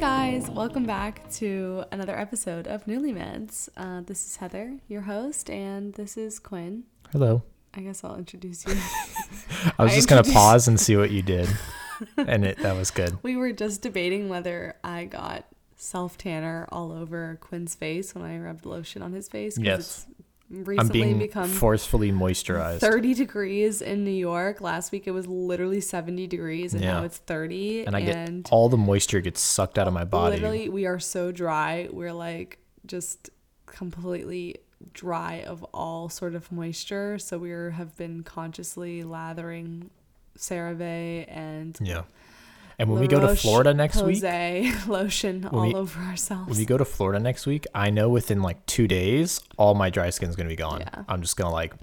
guys, welcome back to another episode of Newlyweds. Uh, this is Heather, your host, and this is Quinn. Hello. I guess I'll introduce you. I was I just gonna pause and see what you did, and it that was good. we were just debating whether I got self tanner all over Quinn's face when I rubbed lotion on his face. Yes. it's I'm being become forcefully moisturized. 30 degrees in New York. Last week it was literally 70 degrees, and now it's 30. and I get all the moisture gets sucked out of my body. Literally, we are so dry. We're like just completely dry of all sort of moisture. So we have been consciously lathering CeraVe and Yeah. And when La we go to Florida next week, lotion all we- over ourselves. when we go to Florida next week, I know within like two days, all my dry skin's gonna be gone. Yeah. I'm just gonna like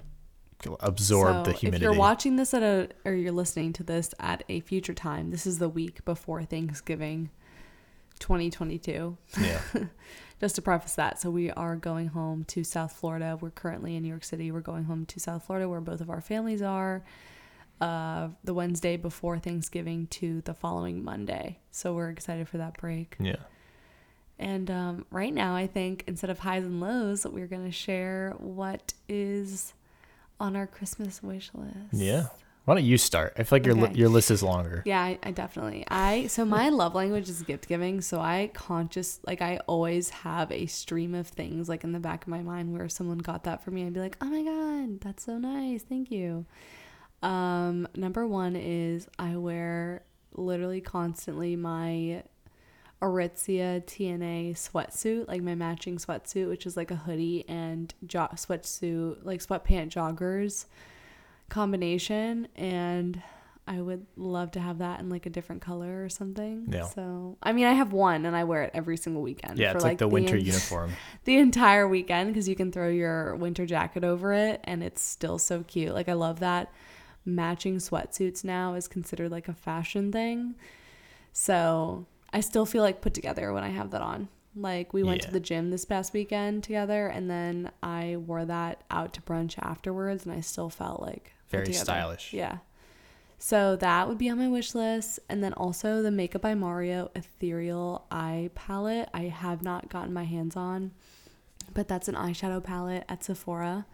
absorb the humidity. If you're watching this at a or you're listening to this at a future time, this is the week before Thanksgiving 2022. yeah. Just to preface that, so we are going home to South Florida. We're currently in New York City. We're going home to South Florida where both of our families are. Uh, the Wednesday before Thanksgiving to the following Monday. So we're excited for that break. Yeah. And um, right now, I think instead of highs and lows, we're going to share what is on our Christmas wish list. Yeah. Why don't you start? I feel like your Okay. your list is longer. Yeah, I, I definitely. I so my love language is gift giving. So I conscious like I always have a stream of things like in the back of my mind where if someone got that for me, I'd be like, oh my god, that's so nice, thank you. Um, number one is I wear literally constantly my Aritzia TNA sweatsuit, like my matching sweatsuit, which is like a hoodie and jo- sweatsuit, like sweatpant joggers combination. And I would love to have that in like a different color or something. Yeah. So, I mean, I have one and I wear it every single weekend. Yeah, for, it's like, the winter en- uniform. the entire weekend because you can throw your winter jacket over it and it's still so cute. Like I love that matching sweatsuits now is considered like a fashion thing. So I still feel like put together when I have that on. Like we went to the gym this past weekend together and then I wore that out to brunch afterwards and I still felt like Very stylish. Yeah. So that would be on my wish list. And then also the Makeup by Mario Ethereal Eye Palette. I have not gotten my hands on, but that's an eyeshadow palette at Sephora.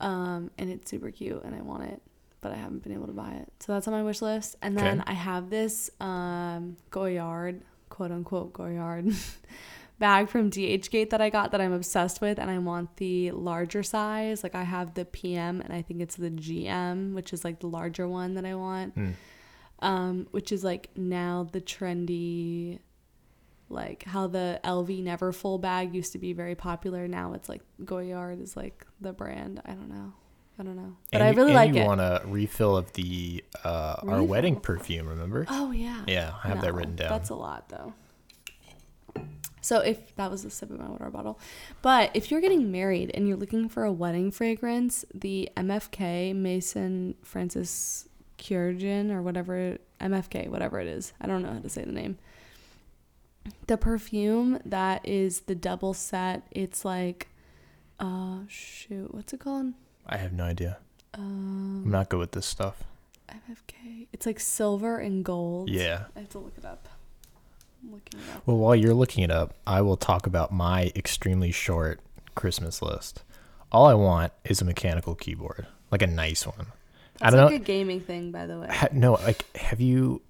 Um, and it's super cute and I want it, but I haven't been able to buy it. So that's on my wish list. And then Okay. I have this um, Goyard, quote unquote Goyard, bag from DH Gate that I got that I'm obsessed with, and I want the larger size. Like I have the PM, and I think it's the GM, which is like the larger one that I want. Mm. Um, which is like now the trendy, like how the LV Neverfull bag used to be very popular. Now it's like Goyard is like the brand. I don't know. I don't know, but and I really like you it. You want a refill of the uh, our wedding perfume, remember? oh yeah. Yeah, I have that written down. That's a lot though. So if that was a sip of my water bottle, but if you're getting married and you're looking for a wedding fragrance, the MFK Mason Francis Kiergen or whatever MFK whatever it is, I don't know how to say the name. The perfume that is the double set, it's like, uh, shoot, what's it called? I have no idea. Um, I'm not good with this stuff. MFK. It's like silver and gold. Yeah. I have to look it up. I'm looking it up. Well, while you're looking it up, I will talk about my extremely short Christmas list. All I want is a mechanical keyboard, like a nice one. I don't like know. a gaming thing, by the way. Ha, no, like, have you,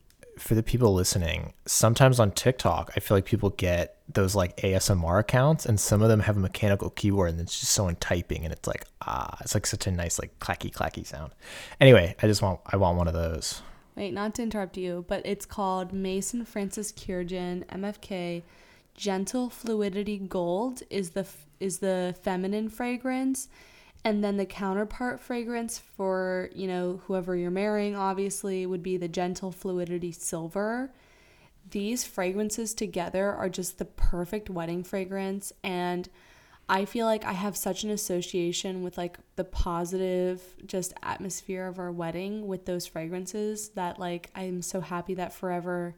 for the people listening, sometimes on TikTok, I feel like people get those like ASMR accounts, and some of them have a mechanical keyboard, and it's just someone typing, and it's like, ah, it's like such a nice, like, clacky, clacky sound. Anyway, I just want, I want one of those. Wait, not to interrupt you, but it's called Mason Francis Kiergen MFK Gentle Fluidity Gold is the is the feminine fragrance and then the counterpart fragrance for, you know, whoever you're marrying obviously would be the Gentle Fluidity Silver. These fragrances together are just the perfect wedding fragrance and I feel like I have such an association with like the positive just atmosphere of our wedding with those fragrances that like I'm so happy that forever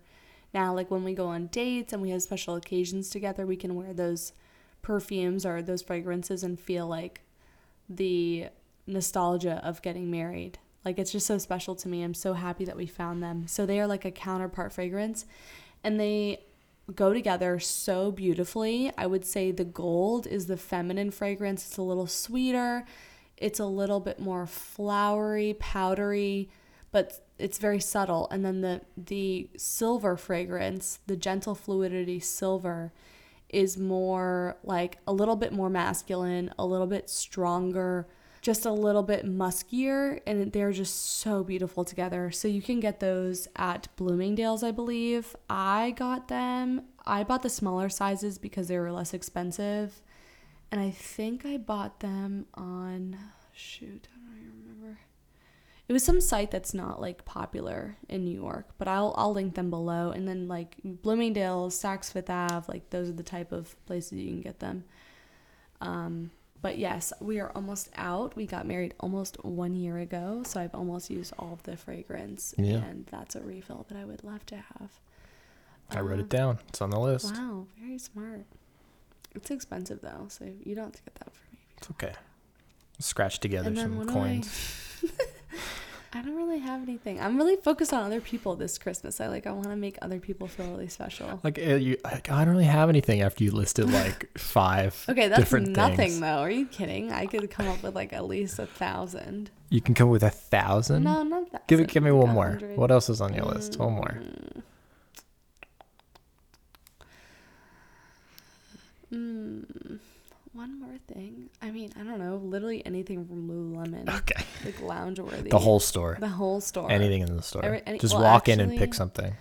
now like when we go on dates and we have special occasions together we can wear those perfumes or those fragrances and feel like the nostalgia of getting married. Like it's just so special to me. I'm so happy that we found them. So they are like a counterpart fragrance and they go together so beautifully. I would say the gold is the feminine fragrance. It's a little sweeter. It's a little bit more flowery, powdery, but it's very subtle. And then the the silver fragrance, the gentle fluidity silver is more like a little bit more masculine, a little bit stronger, just a little bit muskier, and they're just so beautiful together. So you can get those at Bloomingdale's, I believe. I got them, I bought the smaller sizes because they were less expensive. And I think I bought them on, shoot, I don't even remember. It was some site that's not like popular in New York, but I'll I'll link them below. And then like Bloomingdale's, Saks Fifth Ave, like those are the type of places you can get them. Um, but yes, we are almost out. We got married almost one year ago, so I've almost used all of the fragrance, Yeah. and that's a refill that I would love to have. I wrote Um, it down. It's on the list. Wow, very smart. It's expensive though, so you don't have to get that for me. It's okay. Scratch together And some coins. I don't really have anything. I'm really focused on other people this Christmas. I like I want to make other people feel really special. Like, uh, you, like, I don't really have anything after you listed like five. Okay, that's different nothing things. though. Are you kidding? I could come up with like at least a thousand. You can come up with a thousand. No, not that. Give it. Give me one more. What else is on your list? One more. Mm, one more thing. I mean, I don't know. Literally anything from Lululemon, Okay. like lounge worthy. The whole store. the whole store. Anything in the store. Every- any- Just well, walk in and pick something.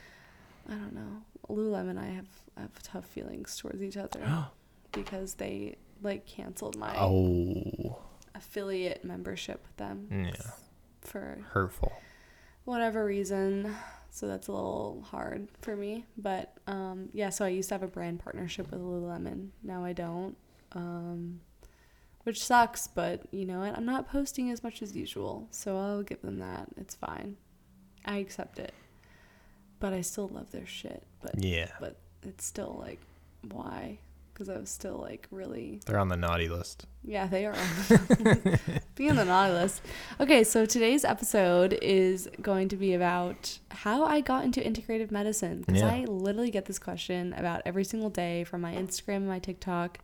I don't know. Lululemon, I have I have tough feelings towards each other because they like canceled my Oh, affiliate membership with them yeah. for Hurtful. whatever reason. So that's a little hard for me. But um, yeah, so I used to have a brand partnership with Lululemon. Now I don't, um, which sucks. But you know what? I'm not posting as much as usual, so I'll give them that. It's fine. I accept it. But I still love their shit. But Yeah. but it's still like, why? Because I was still like really They're on the naughty list. yeah, they are. Be on the naughty list. Okay, so today's episode is going to be about how I got into integrative medicine. Because Yeah. I literally get this question about every single day from my Instagram and my TikTok.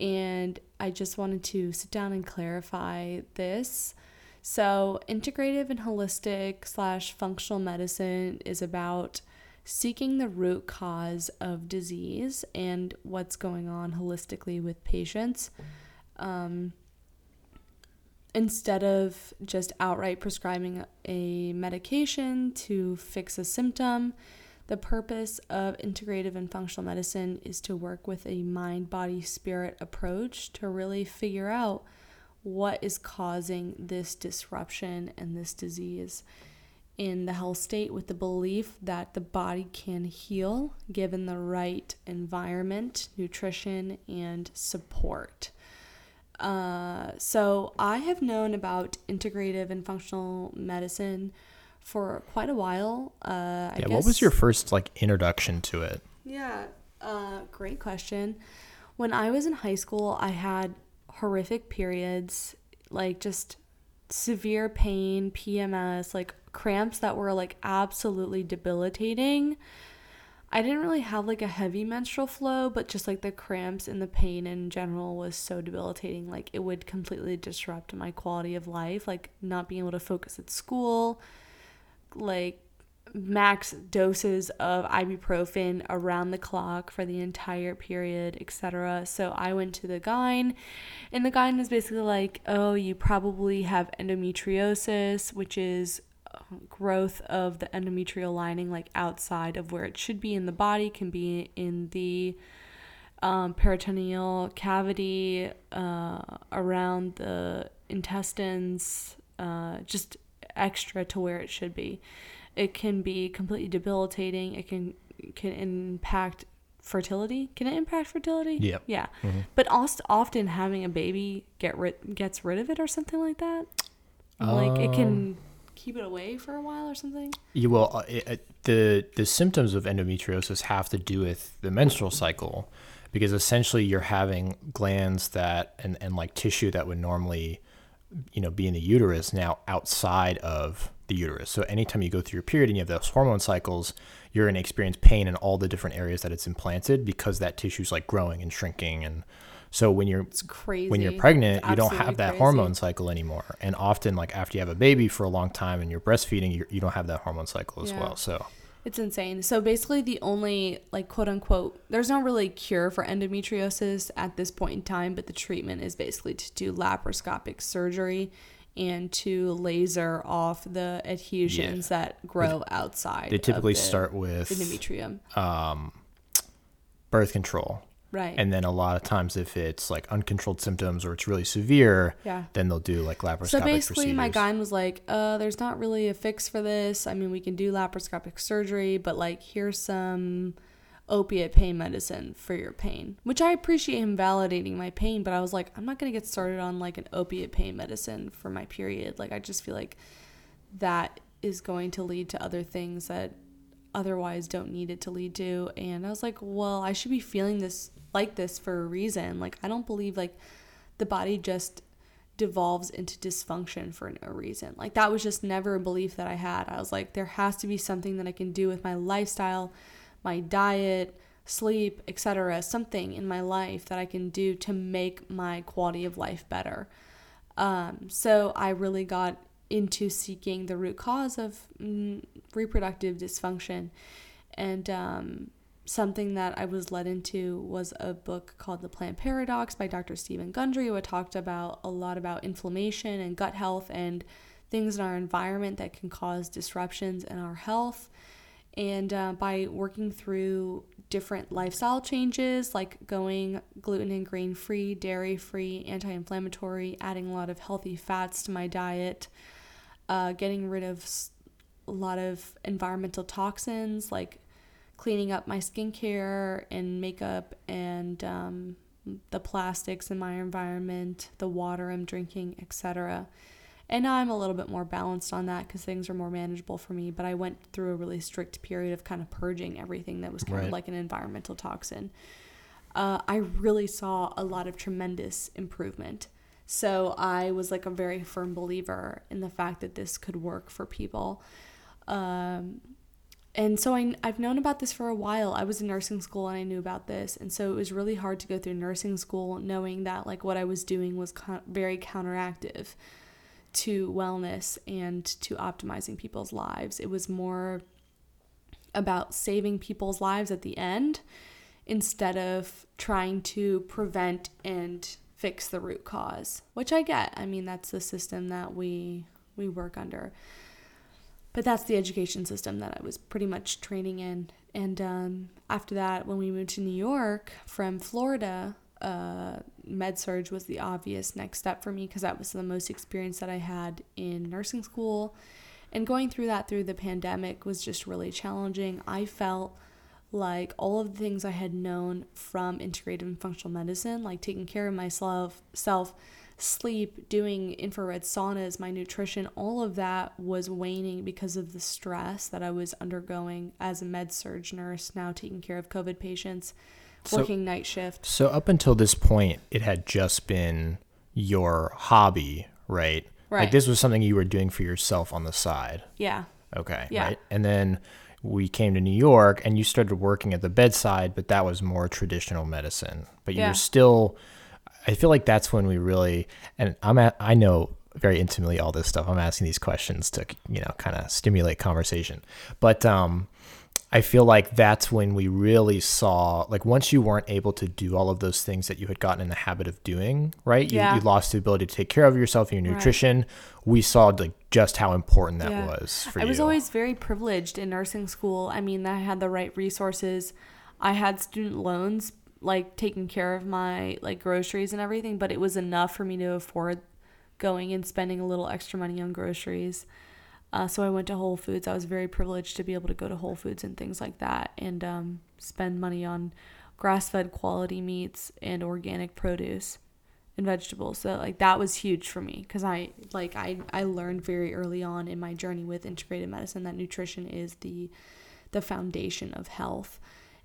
And I just wanted to sit down and clarify this. So, integrative and holistic slash functional medicine is about seeking the root cause of disease and what's going on holistically with patients. Um, instead of just outright prescribing a medication to fix a symptom, the purpose of integrative and functional medicine is to work with a mind, body, spirit approach to really figure out what is causing this disruption and this disease in the health state with the belief that the body can heal given the right environment, nutrition, and support. Uh, so, I have known about integrative and functional medicine for quite a while. Uh, I yeah. guess, What was your first like introduction to it? yeah, uh, great question. When I was in high school, I had horrific periods, like just severe pain, PMS, like cramps that were like absolutely debilitating. I didn't really have like a heavy menstrual flow, but just like the cramps and the pain in general was so debilitating. Like it would completely disrupt my quality of life, like not being able to focus at school, like max doses of ibuprofen around the clock for the entire period, etc. So I went to the gyne, and the gyne was basically like, "Oh, you probably have endometriosis, which is uh, growth of the endometrial lining like outside of where it should be in the body, can be in the um, peritoneal cavity, uh, around the intestines, uh, just extra to where it should be. It can be completely debilitating. It can can impact fertility. Can it impact fertility? Yep. Yeah, Mm-hmm. but also often having a baby get rid gets rid of it or something like that. like it Um, can keep it away for a while or something. You will. Uh, it, the the symptoms of endometriosis have to do with the menstrual cycle, because essentially you're having glands that and and like tissue that would normally, you know, be in the uterus now outside of the uterus. So anytime you go through your period and you have those hormone cycles, you're going to experience pain in all the different areas that it's implanted because that tissue's like growing and shrinking and so when you're It's crazy. when you're pregnant, you don't have that crazy. hormone cycle anymore. And often like after you have a baby for a long time and you're breastfeeding, you you don't have that hormone cycle as Yeah. well. So It's insane. So basically, the only like quote unquote, there's no really cure for endometriosis at this point in time, but the treatment is basically to do laparoscopic surgery and to laser off the adhesions that grow outside. they typically the start with endometrium, um, birth control. Right? And then a lot of times, if it's like uncontrolled symptoms or it's really severe, yeah. then they'll do like laparoscopic So basically, my procedures. guy was like, "Uh, there's not really a fix for this. I mean, we can do laparoscopic surgery, but like, here's some opiate pain medicine for your pain." Which I appreciate him validating my pain, but I was like, I'm not gonna get started on like an opiate pain medicine for my period. Like, I just feel like that is going to lead to other things that otherwise don't need it to lead to. And I was like, well, I should be feeling this like this for a reason. Like, I don't believe like the body just devolves into dysfunction for no reason. Like, that was just never a belief that I had. I was like, there has to be something that I can do with my lifestyle, my diet, sleep, etc. Something in my life that I can do to make my quality of life better. Um, so I really got into seeking the root cause of mm, reproductive dysfunction. And um, something that I was led into was a book called The Plant Paradox by Dr. Steven Gundry, who talked about a lot about inflammation and gut health and things in our environment that can cause disruptions in our health. And uh, by working through different lifestyle changes, like going gluten and grain free, dairy free, anti inflammatory, adding a lot of healthy fats to my diet, uh, getting rid of a lot of environmental toxins, like cleaning up my skincare and makeup and um, the plastics in my environment, the water I'm drinking, etc. And now I'm a little bit more balanced on that because things are more manageable for me. But I went through a really strict period of kind of purging everything that was kind Right. of like an environmental toxin. Uh, I really saw a lot of tremendous improvement. So I was like a very firm believer in the fact that this could work for people. Um, and so I, I've known about this for a while. I was in nursing school and I knew about this. And so it was really hard to go through nursing school knowing that like what I was doing was co- very counteractive to wellness and to optimizing people's lives. It was more about saving people's lives at the end instead of trying to prevent and fix the root cause, which I get. I mean, that's the system that we we work under. But that's the education system that I was pretty much training in. And um, after that, when we moved to New York from Florida, uh, med surg was the obvious next step for me because that was the most experience that I had in nursing school. And going through that through the pandemic was just really challenging. I felt like all of the things I had known from integrative and functional medicine, like taking care of myself, self, sleep, doing infrared saunas, my nutrition, all of that was waning because of the stress that I was undergoing as a med surg nurse, now taking care of COVID patients, So- working night shift. So up until this point, it had just been your hobby, right? Right. Like this was something you were doing for yourself on the side. Yeah. Okay. Yeah. Right. And then we came to New York and you started working at the bedside, but that was more traditional medicine. But you Yeah. were still I feel like that's when we really and I'm at, I know very intimately all this stuff. I'm asking these questions to, you know, kind of stimulate conversation. But um I feel like that's when we really saw like once you weren't able to do all of those things that you had gotten in the habit of doing, right? You, Yeah. you lost the ability to take care of yourself and your Right. nutrition. We saw like just how important that Yeah. was for I you. was always very privileged in nursing school. I mean, I had the right resources. I had student loans, like taking care of my like groceries and everything, but it was enough for me to afford going and spending a little extra money on groceries. Uh, so I went to Whole Foods. I was very privileged to be able to go to Whole Foods and things like that, and um, spend money on grass-fed quality meats and organic produce and vegetables. So like that was huge for me because I like I I learned very early on in my journey with integrated medicine that nutrition is the the foundation of health,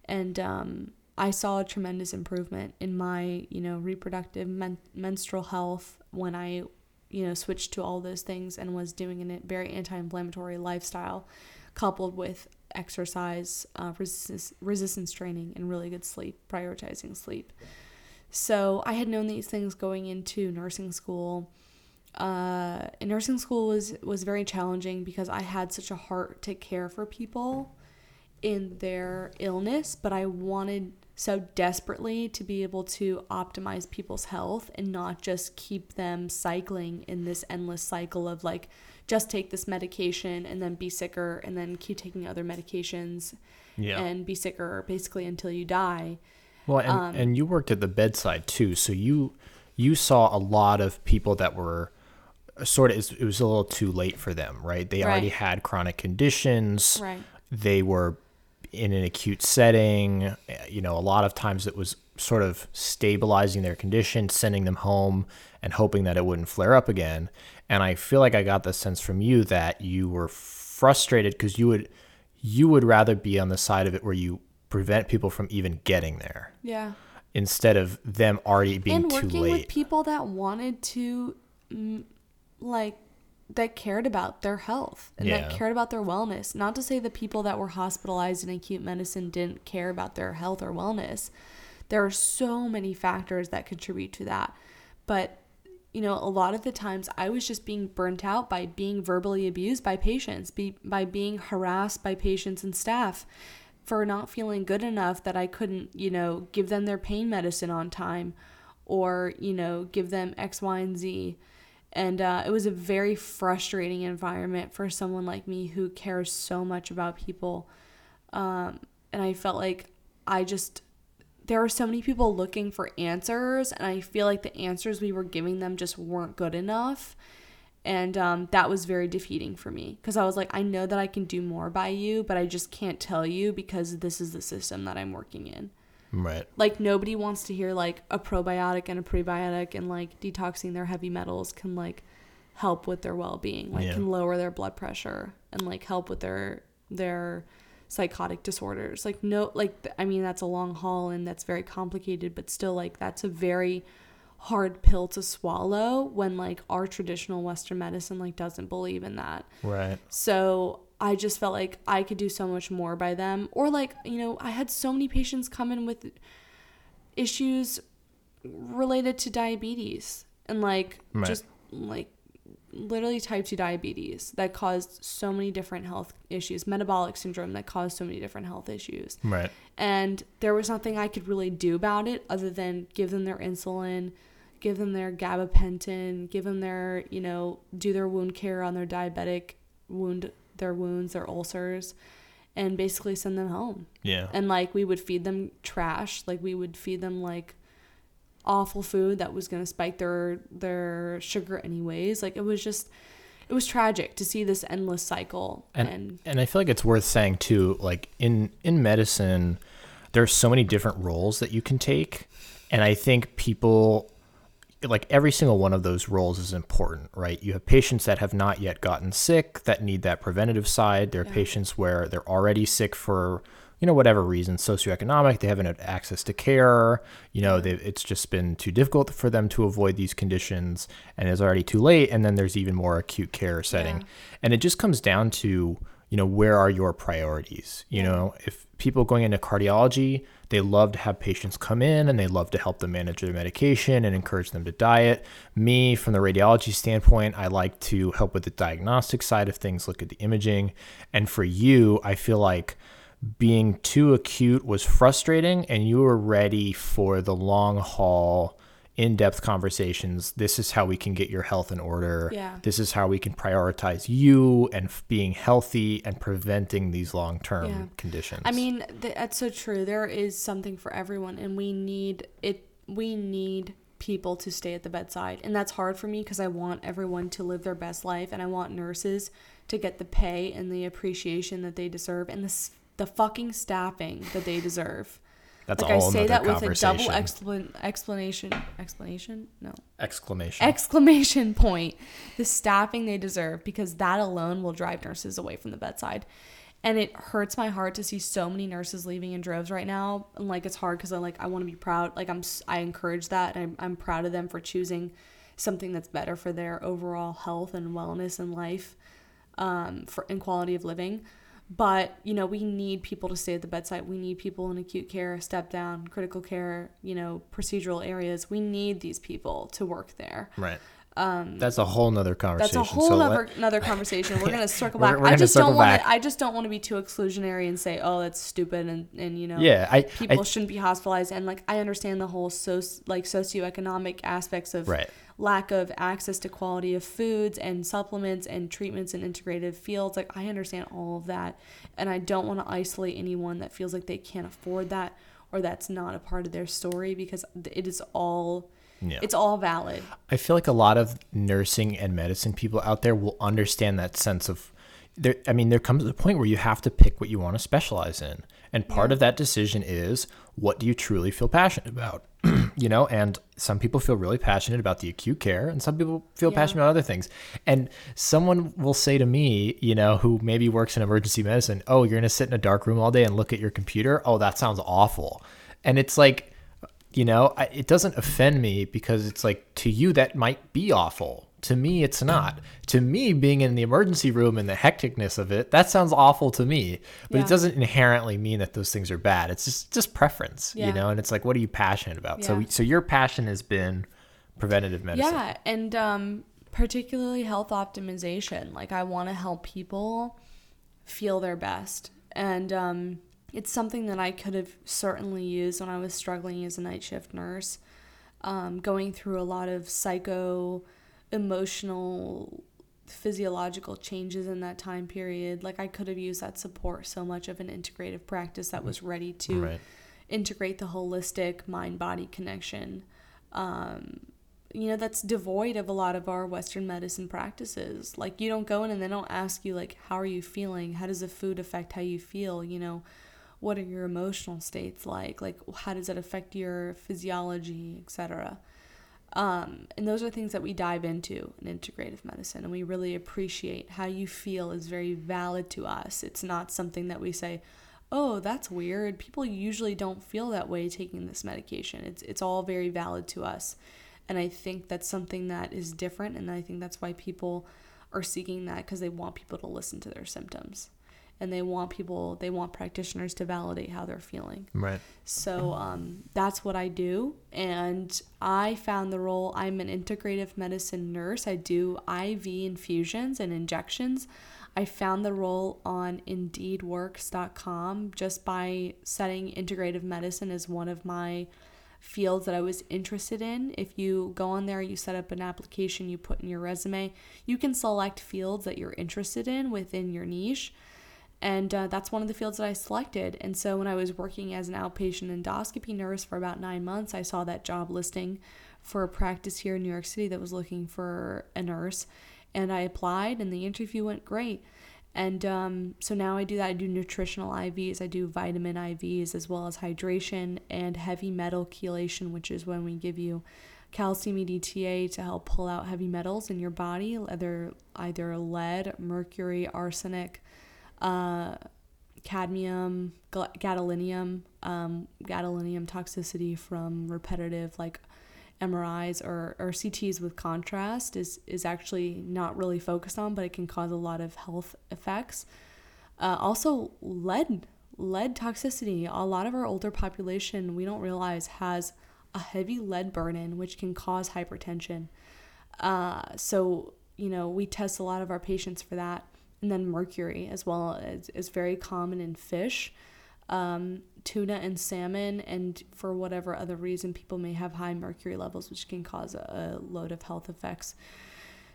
and um, I saw a tremendous improvement in my you know reproductive men- menstrual health when I you know, switched to all those things and was doing a very anti-inflammatory lifestyle, coupled with exercise, uh, resistance resistance training, and really good sleep, prioritizing sleep. So I had known these things going into nursing school. Uh, and nursing school was was very challenging because I had such a heart to care for people in their illness, but I wanted so desperately to be able to optimize people's health and not just keep them cycling in this endless cycle of like just take this medication and then be sicker and then keep taking other medications Yeah. and be sicker basically until you die. Well, and, Um, and you worked at the bedside too, so you you saw a lot of people that were sort of it was a little too late for them, right? They already had chronic conditions. Right. They were in an acute setting. eh, You know, a lot of times it was sort of stabilizing their condition, sending them home, and hoping that it wouldn't flare up again. And I feel like I got the sense from you that you were frustrated because you would you would rather be on the side of it where you prevent people from even getting there Yeah. instead of them already being and too working late. with people that wanted to mm, like that cared about their health and Yeah. that cared about their wellness not to say the people that were hospitalized in acute medicine didn't care about their health or wellness there are so many factors that contribute to that but you know a lot of the times i was just being burnt out by being verbally abused by patients be, by being harassed by patients and staff for not feeling good enough that I couldn't, you know, give them their pain medicine on time or, you know, give them X, Y, and Z. And uh, it was a very frustrating environment for someone like me who cares so much about people. Um, and I felt like I just, there were so many people looking for answers, and I feel like the answers we were giving them just weren't good enough and um, that was very defeating for me because I was like, I know that I can do more by you, but I just can't tell you because this is the system that I'm working in. right. Like nobody wants to hear like a probiotic and a prebiotic and like detoxing their heavy metals can like help with their well-being, like Yeah. can lower their blood pressure and like help with their their psychotic disorders. Like no like I mean that's a long haul and that's very complicated, but still like that's a very hard pill to swallow when like our traditional western medicine like doesn't believe in that. Right. So I just felt like I could do so much more by them. Or like, you know, I had so many patients come in with issues related to diabetes and like Right. just like literally type 2 diabetes that caused so many different health issues, metabolic syndrome that caused so many different health issues. Right. And there was nothing I could really do about it other than give them their insulin, give them their gabapentin, give them their, you know, do their wound care on their diabetic wound, their wounds, their ulcers, and basically send them home. Yeah. And like we would feed them trash, like we would feed them like awful food that was going to spike their their sugar anyways. Like it was just it was tragic to see this endless cycle And- and and I feel like it's worth saying too, like in in medicine, there's so many different roles that you can take, and I think people like every single one of those roles is important, right? You have patients that have not yet gotten sick that need that preventative side. There are Yeah. patients where they're already sick for you know whatever reason, socioeconomic, they haven't had access to care. You know, they it's just been too difficult for them to avoid these conditions, and it's already too late. And then there's even more acute care setting, Yeah. and it just comes down to you know where are your priorities you Yeah. know if people going into cardiology they love to have patients come in and they love to help them manage their medication and encourage them to diet. Me from the radiology standpoint i like to help with the diagnostic side of things look at the imaging. And for you i feel like being too acute was frustrating and you were ready for the long haul in-depth conversations this is how we can get your health in order Yeah. this is how we can prioritize you and f- being healthy and preventing these long-term Yeah. conditions I mean, th- that's so true. There is something for everyone, and we need it. We need people to stay at the bedside, and that's hard for me because I want everyone to live their best life, and I want nurses to get the pay and the appreciation that they deserve, and the s- the fucking staffing that they deserve. That's like I say that with a double explan- explanation. Explanation? No exclamation exclamation point the staffing they deserve because that alone will drive nurses away from the bedside and it hurts my heart to see so many nurses leaving in droves right now and like it's hard because i like i want to be proud like i'm I encourage that and I'm, I'm proud of them for choosing something that's better for their overall health and wellness and life um, for and quality of living. But you know, we need people to stay at the bedside. We need people in acute care, step down, critical care, you know, procedural areas. We need these people to work there. Right. Um, that's a whole nother conversation. That's a whole So nother, another conversation. We're gonna circle We're- back. we're I gonna i just circle don't want to. I just don't want to be too exclusionary and say, "Oh, that's stupid," and and you know, yeah, I, people I shouldn't be hospitalized. And like, I understand the whole so like socioeconomic aspects of right. Lack of access to quality of foods and supplements and treatments in integrative fields. Like, I understand all of that, and I don't want to isolate anyone that feels like they can't afford that or that's not a part of their story because it is all. Yeah. It's all valid. I feel like a lot of nursing and medicine people out there will understand that sense of there I mean there comes a point where you have to pick what you want to specialize in. And part of that decision is what do you truly feel passionate about? you know, and some people feel really passionate about the acute care and some people feel Yeah. passionate about other things. And someone will say to me, you know, who maybe works in emergency medicine, "Oh, you're going to sit in a dark room all day and look at your computer? Oh, that sounds awful." And it's like you know I, it doesn't offend me because it's like to you that might be awful to me it's not to me being in the emergency room and the hecticness of it that sounds awful to me but Yeah. it doesn't inherently mean that those things are bad it's just just preference Yeah. you know and it's like what are you passionate about so so your passion has been preventative medicine Yeah, and um, particularly health optimization. Like, I want to help people feel their best. And um, it's something that I could have certainly used when I was struggling as a night shift nurse, um, going through a lot of psycho, emotional, physiological changes in that time period. Like, I could have used that support so much of an integrative practice that was ready to right integrate the holistic mind body connection. Um, you know, that's devoid of a lot of our Western medicine practices. Like, you don't go in and they don't ask you, like, how are you feeling? How does the food affect how you feel? You know, what are your emotional states like? Like, how does it affect your physiology, etc. Um, and those are things that we dive into in integrative medicine, and we really appreciate how you feel is very valid to us. It's not something that we say, "Oh, that's weird." People usually don't feel that way taking this medication. It's it's all very valid to us, and I think that's something that is different, and I think that's why people are seeking that because they want people to listen to their symptoms, and they want people they want practitioners to validate how they're feeling. right So um, that's what I do. And I found the role, I'm an integrative medicine nurse. I do IV infusions and injections. I found the role on indeedworks.com just by setting integrative medicine as one of my fields that I was interested in. If you go on there, you set up an application, you put in your resume, you can select fields that you're interested in within your niche and uh, that's one of the fields that I selected. And so when I was working as an outpatient endoscopy nurse for about nine months, I saw that job listing for a practice here in New York City that was looking for a nurse, and I applied, and the interview went great. And um, so now I do that. I do nutritional IVs, I do vitamin IVs, as well as hydration and heavy metal chelation, which is when we give you calcium EDTA to help pull out heavy metals in your body, either either lead, mercury, arsenic, uh, cadmium, gadolinium, um, gadolinium toxicity from repetitive like MRIs or, or CTs with contrast is, is actually not really focused on, but it can cause a lot of health effects. Uh, also, lead, lead toxicity. A lot of our older population, we don't realize, has a heavy lead burden, which can cause hypertension. Uh, so, you know, we test a lot of our patients for that. And then mercury as well is, is very common in fish, um, tuna and salmon, and for whatever other reason, people may have high mercury levels, which can cause a, a load of health effects.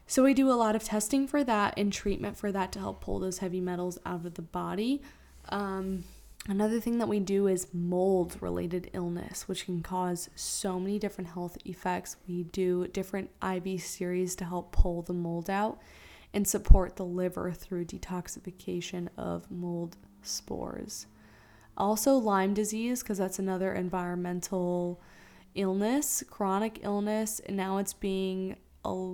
So we do a lot of testing for that and treatment for that to help pull those heavy metals out of the body. Um, another thing that we do is mold related illness, which can cause so many different health effects. We do different IV series to help pull the mold out and support the liver through detoxification of mold spores. Also, Lyme disease, because that's another environmental illness, chronic illness, and now it's being uh,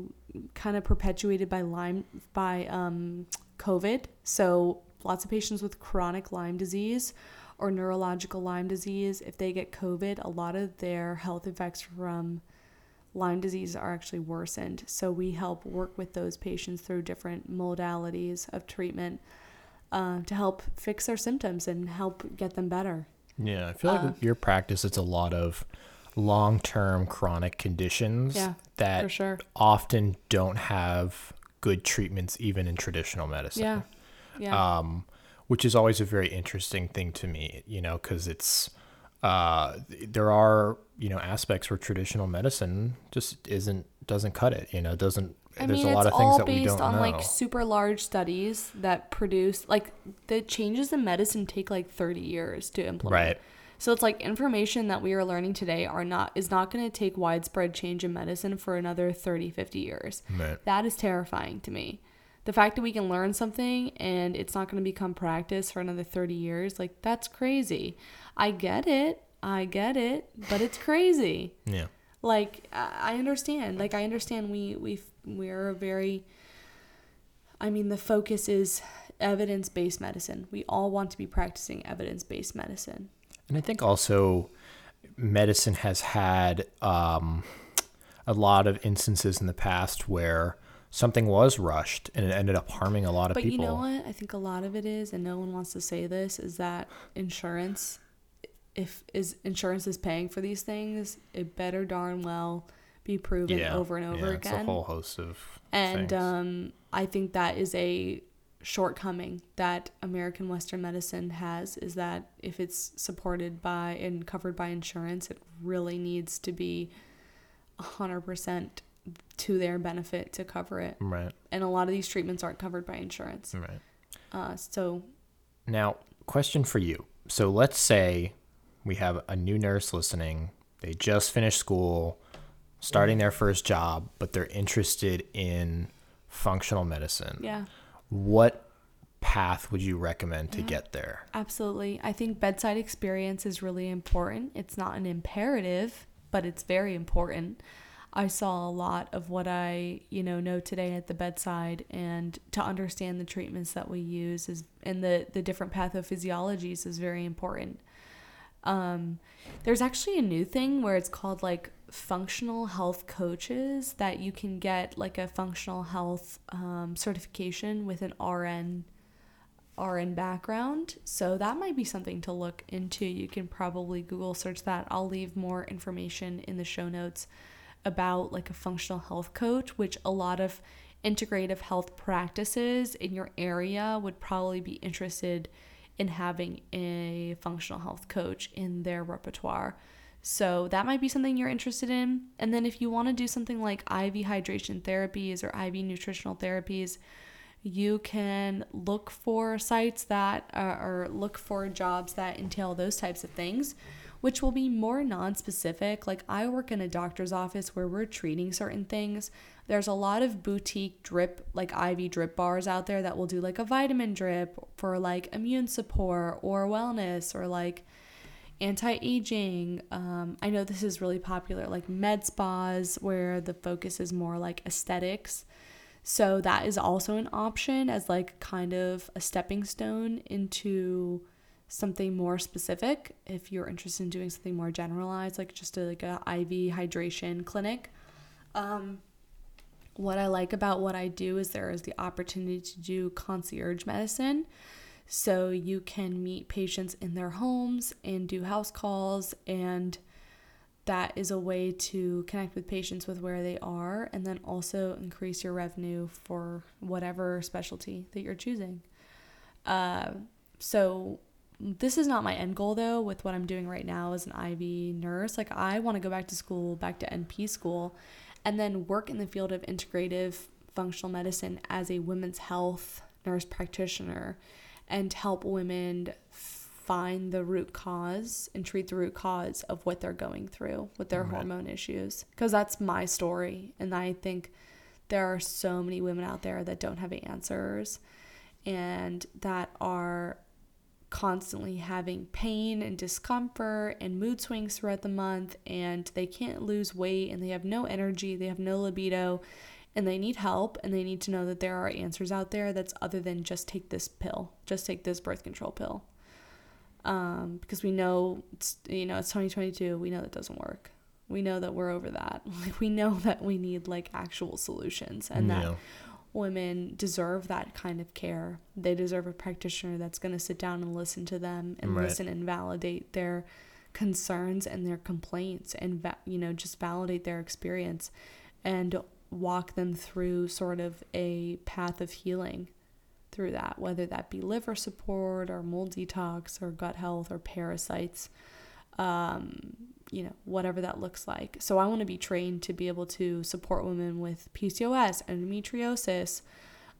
kind of perpetuated by Lyme by um, COVID. So lots of patients with chronic Lyme disease or neurological Lyme disease, if they get COVID, a lot of their health effects from Lyme disease are actually worsened. So we help work with those patients through different modalities of treatment uh, to help fix their symptoms and help get them better. Yeah, I feel like Uh, your practice, it's a lot of long-term chronic conditions Yeah, that sure. often don't have good treatments even in traditional medicine. Yeah. Yeah. um, which is always a very interesting thing to me, you know, because it's uh, there are you know aspects where traditional medicine just isn't doesn't cut it. You know, doesn't. I there's mean, a lot it's of things all that we don't on know. like super large studies that produce like the changes in medicine take like 30 years to implement. right. So it's like information that we are learning today are not is not going to take widespread change in medicine for another 30, 50 years. Right. That is terrifying to me. The fact that we can learn something and it's not going to become practice for another 30 years, like that's crazy. I get it. I get it, but it's crazy Yeah. like I understand like I understand we we we're a very I mean the focus is evidence-based medicine. We all want to be practicing evidence-based medicine. And I think also medicine has had um, a lot of instances in the past where something was rushed and it ended up harming a lot of But people. you know what? I think a lot of it is and no one wants to say this is that insurance if is insurance is paying for these things, it better darn well be proven over and over yeah, It's a whole host of And um, I think that is a shortcoming that American Western medicine has is that if it's supported by and covered by insurance, it really needs to be 100% to their benefit to cover it. right, And a lot of these treatments aren't covered by insurance. right. Uh, so, Now, question for you. So let's say we have a new nurse listening. They just finished school, starting their first job, but they're interested in functional medicine. yeah. What path would you recommend to Yeah. get there? Absolutely. I think bedside experience is really important. It's not an imperative, but it's very important. I saw a lot of what I, you know, know today at the bedside and to understand the treatments that we use is and the the different pathophysiologies is very important. Um there's actually a new thing where it's called like functional health coaches that you can get like a functional health um, certification with an RN RN background. So that might be something to look into. You can probably Google search that. I'll leave more information in the show notes about like a functional health coach, which a lot of integrative health practices in your area would probably be interested in having a functional health coach in their repertoire. So that might be something you're interested in. And then if you want to do something like IV hydration therapies or IV nutritional therapies, you can look for sites that uh, or look for jobs that entail those types of things which will be more non-specific. Like i work in a doctor's office where we're treating certain things. There's a lot of boutique drip like iv drip bars out there that will do like a vitamin drip for like immune support or wellness or like anti-aging. Um, i know this is really popular like med spas where the focus is more like aesthetics. So that is also an option as like kind of a stepping stone into something more specific if you're interested in doing something more generalized like just a, like a IV hydration clinic. Um, what I like about what I do is there is the opportunity to do concierge medicine. So you can meet patients in their homes and do house calls and that is a way to connect with patients with where they are and then also increase your revenue for whatever specialty that you're choosing. Uh, so this is not my end goal though with what I'm doing right now as an IV nurse. Like I want to go back to school, back to NP school and then work in the field of integrative functional medicine as a women's health nurse practitioner and help women find the root cause and treat the root cause of what they're going through with their Right. hormone issues because that's my story and i think there are so many women out there that don't have answers and that are constantly having pain and discomfort and mood swings throughout the month and they can't lose weight and they have no energy they have no libido and they need help and they need to know that there are answers out there that's other than just take this pill just take this birth control pill um, because we know it's you know it's 2022 we know that doesn't work We know that we're over that. Like we know that we need like actual solutions and that Yeah. Women deserve that kind of care. They deserve a practitioner that's going to sit down and listen to them and Right. listen and validate their concerns and their complaints and va- you know just validate their experience and walk them through sort of a path of healing through that whether that be liver support or mold detox or gut health or parasites um, you know, whatever that looks like. So I want to be trained to be able to support women with PCOS, endometriosis,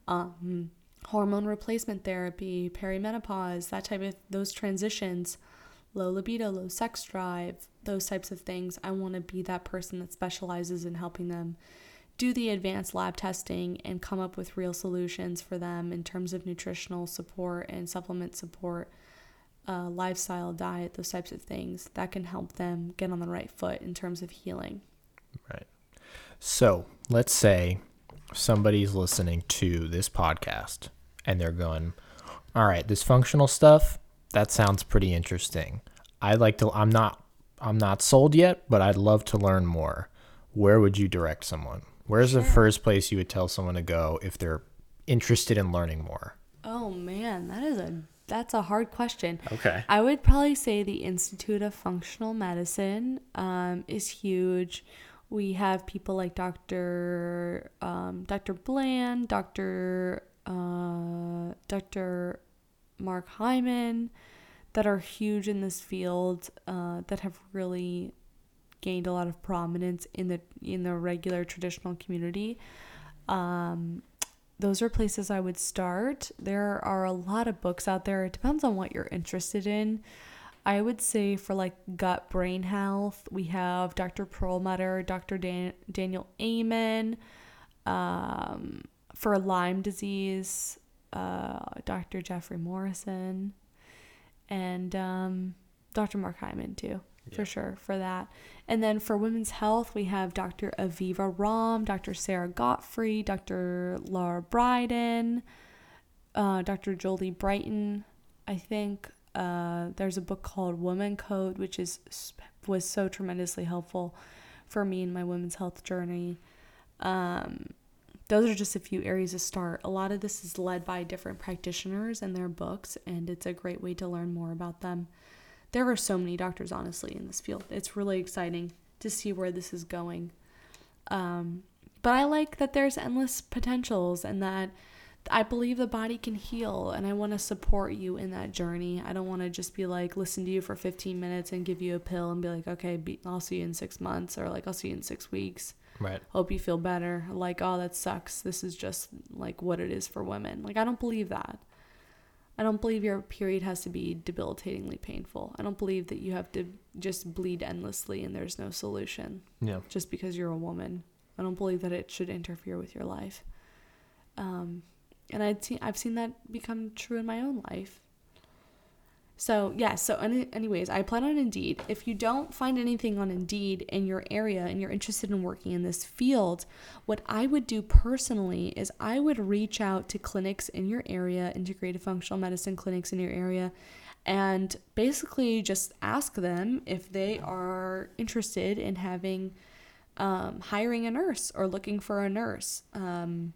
um, hormone replacement therapy, perimenopause, that type of those transitions, low libido, low sex drive, those types of things. I want to be that person that specializes in helping them do the advanced lab testing and come up with real solutions for them in terms of nutritional support and supplement support uh, lifestyle, diet, those types of things that can help them get on the right foot in terms of healing. Right. So let's say somebody's listening to this podcast and they're going, all right, this functional stuff, that sounds pretty interesting. I'd like to, I'm not, I'm not sold yet, but I'd love to learn more. Where would you direct someone? Where's the first place you would tell someone to go if they're interested in learning more? Oh man, that is a that's a hard question. Okay. I would probably say the Institute of Functional Medicine um, is huge. We have people like Dr. Um, Dr. Bland, Dr. Uh, Dr. Mark Hyman, that are huge in this field, uh, that have really gained a lot of prominence in the in the regular traditional community. Um, those are places I would start. There are a lot of books out there. It depends on what you're interested in. I would say for like gut brain health, we have Dr. Perlmutter, Dr. Dan- Daniel Amen. Um, for Lyme disease, uh, Dr. Jeffrey Morrison, and um, Dr. Mark Hyman too, for Yeah. sure for that. And then for women's health, we have Dr. Aviva Romm, Dr. Sara Gottfried, Dr. Lara Briden, uh, Dr. Jolie Brighten. I think uh, there's a book called Woman Code, which is was so tremendously helpful for me in my women's health journey. Um, those are just a few areas to start. A lot of this is led by different practitioners and their books, and it's a great way to learn more about them. There are so many doctors, honestly, in this field. It's really exciting to see where this is going. Um, but I like that there's endless potentials and that I believe the body can heal, and I want to support you in that journey. I don't want to just be like, listen to you for 15 minutes and give you a pill and be like, okay, be- I'll see you in six months, or like, I'll see you in six weeks Right. hope you feel better. Like, oh, that sucks. This is just like what it is for women. Like, I don't believe that. I don't believe your period has to be debilitatingly painful. I don't believe that you have to just bleed endlessly and there's no solution Yeah. just because you're a woman. I don't believe that it should interfere with your life. Um, and I'd seen, I've seen that become true in my own life. So, yeah, so any, anyways, I applied on Indeed. If you don't find anything on Indeed in your area and you're interested in working in this field, what I would do personally is I would reach out to clinics in your area, integrated functional medicine clinics in your area, and basically just ask them if they are interested in having um, hiring a nurse or looking for a nurse. Um,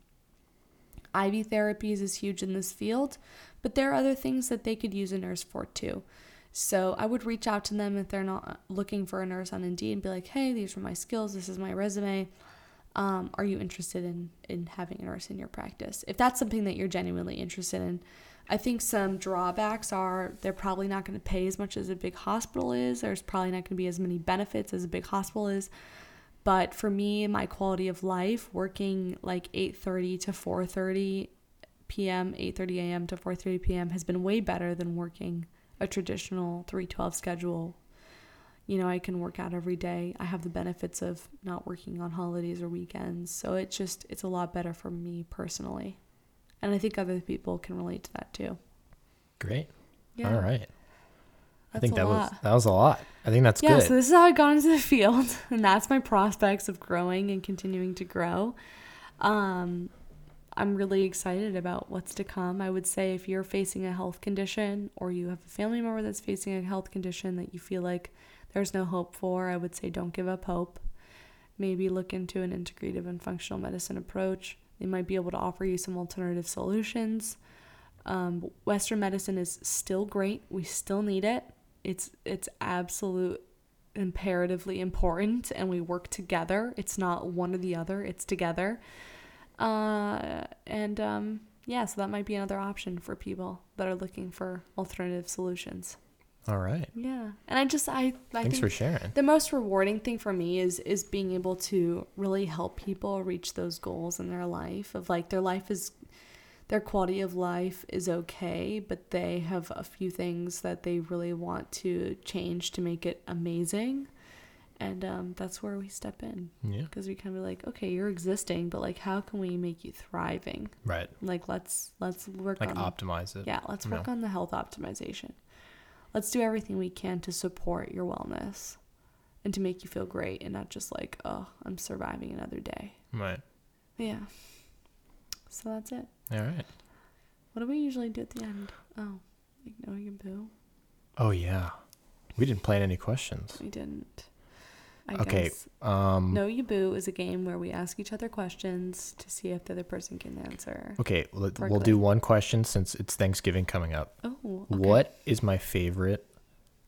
IV therapies is huge in this field, but there are other things that they could use a nurse for too. So I would reach out to them if they're not looking for a nurse on Indeed and be like, "Hey, these are my skills. This is my resume. Um, are you interested in in having a nurse in your practice? If that's something that you're genuinely interested in." I think some drawbacks are they're probably not going to pay as much as a big hospital is. There's probably not going to be as many benefits as a big hospital is. But for me, my quality of life, working like 8:30 to 4:30 p.m., 8:30 a.m. to 4:30 p.m. has been way better than working a traditional 312 schedule. You know, I can work out every day. I have the benefits of not working on holidays or weekends. So it's just it's a lot better for me personally. And I think other people can relate to that too. Great. Yeah. All right. I think that lot. was that was a lot. I think that's yeah, good. so this is how I got into the field, and that's my prospects of growing and continuing to grow. Um, I'm really excited about what's to come. I would say if you're facing a health condition or you have a family member that's facing a health condition that you feel like there's no hope for, I would say don't give up hope. Maybe look into an integrative and functional medicine approach. They might be able to offer you some alternative solutions. Um, Western medicine is still great. We still need it. It's it's absolute imperatively important, and we work together. It's not one or the other. It's together. Uh, and um, yeah, so that might be another option for people that are looking for alternative solutions. All right. Yeah, and I just I, I Thanks think for sharing. the most rewarding thing for me is is being able to really help people reach those goals in their life of like their life is their quality of life is okay but they have a few things that they really want to change to make it amazing and um, that's where we step in Yeah. because we kind of like okay you're existing but like how can we make you thriving Right. like let's let's work Like on optimize it. yeah, let's work know. on the health optimization. Let's do everything we can to support your wellness and to make you feel great and not just like, oh, I'm surviving another day. Right. Yeah. So that's it. All right. What do we usually do at the end? Oh, like know your boo. Oh yeah. We didn't plan any questions. We didn't. I Okay, guess Um. Know You Boo is a game where we ask each other questions to see if the other person can answer. Okay. Let, we'll do one question since it's Thanksgiving coming up. Oh, okay. What is my favorite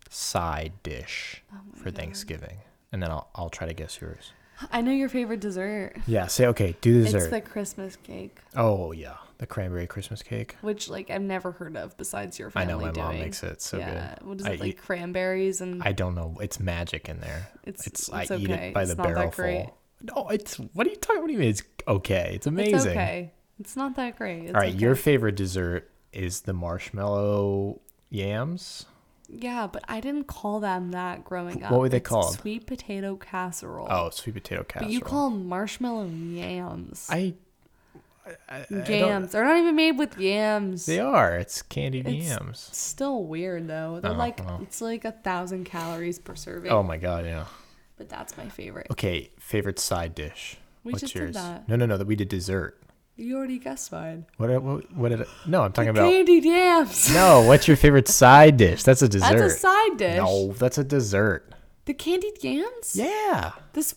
side dish Oh for God. Thanksgiving? And then I'll I'll try to guess yours. I know your favorite dessert. Yeah. Say okay. Do dessert. It's the Christmas cake. oh yeah, the cranberry Christmas cake. which like I've never heard of besides your family. I know my doing. mom makes it so yeah. good. What is I it like eat- cranberries and I don't know. It's magic in there. it's It's, it's, I okay. eat it by it's the not barrel that great. full. No, it's what are you talking? What do you mean? It's okay. It's amazing. It's okay. It's not that great. It's All right, okay. your favorite dessert is the marshmallow yams. yeah, but I didn't call them that growing up. What were they It's called? Sweet potato casserole. Oh, sweet potato casserole. but you call them marshmallow yams. I, I, I Yams. They're not even made with yams. They are. It's candied It's- yams. Still weird though. They're Oh, like well. it's like a thousand calories per serving. Oh my god, yeah. But that's my favorite. Okay, favorite side dish. We What's just did that. No, no, no. That we did dessert. You already guessed mine. What? What? What did? I, no, I'm talking about. Candied yams. No, what's your favorite side dish? That's a dessert. That's a side dish. No, that's a dessert. The candied yams? Yeah. This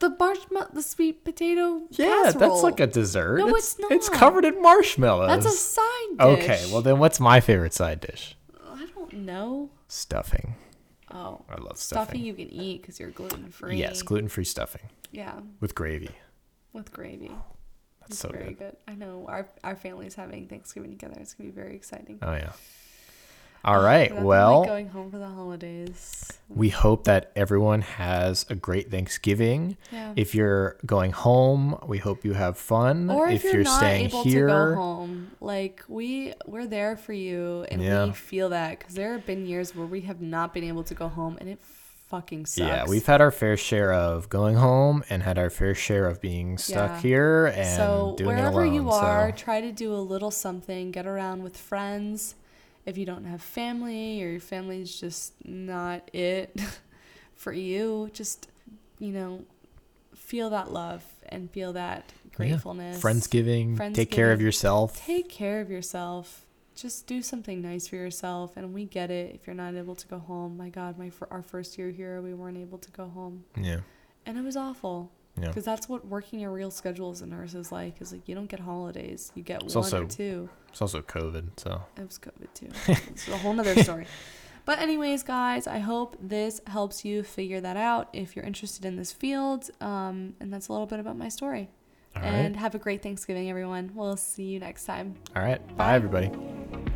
the marshmallow the sweet potato Yeah, casserole. that's like a dessert. No, it's, it's It's covered in marshmallows. That's a side dish. Okay, well then what's my favorite side dish? I don't know. Stuffing. Oh. I love Stuffing stuffing. you can eat because you're gluten free. Yes, gluten-free stuffing Yeah, with gravy. with gravy. That's It's so very good. good. I know our our family's having Thanksgiving together. It's gonna be very exciting. Oh yeah. All right. Well, like going home for the holidays. we hope that everyone has a great Thanksgiving. Yeah. If you're going home, we hope you have fun. or if, you're, you're not staying able here, to go home, like we we're there for you, and Yeah. we feel that because there have been years where we have not been able to go home, and it fucking sucks. yeah, we've had our fair share of going home and had our fair share of being stuck Yeah. here and so doing wherever it alone. you are, so. try to do a little something. Get around with friends. If you don't have family or your family's just not it for you, just you know, feel that love and feel that gratefulness. Friendsgiving, Friendsgiving, take care of yourself. Take care of yourself. Just do something nice for yourself, and we get it. If you're not able to go home, my God, my fir- our first year here, we weren't able to go home, Yeah. and it was awful. Yeah. Because that's what working a real schedule as a nurse is like. Is like you don't get holidays. You get It's one also- or two. It's also COVID, so It was COVID too. it's a whole nother story. But anyways, guys, I hope this helps you figure that out if you're interested in this field. Um, and that's a little bit about my story. all right. and have a great Thanksgiving, everyone. We'll see you next time. All right. Bye Bye. everybody.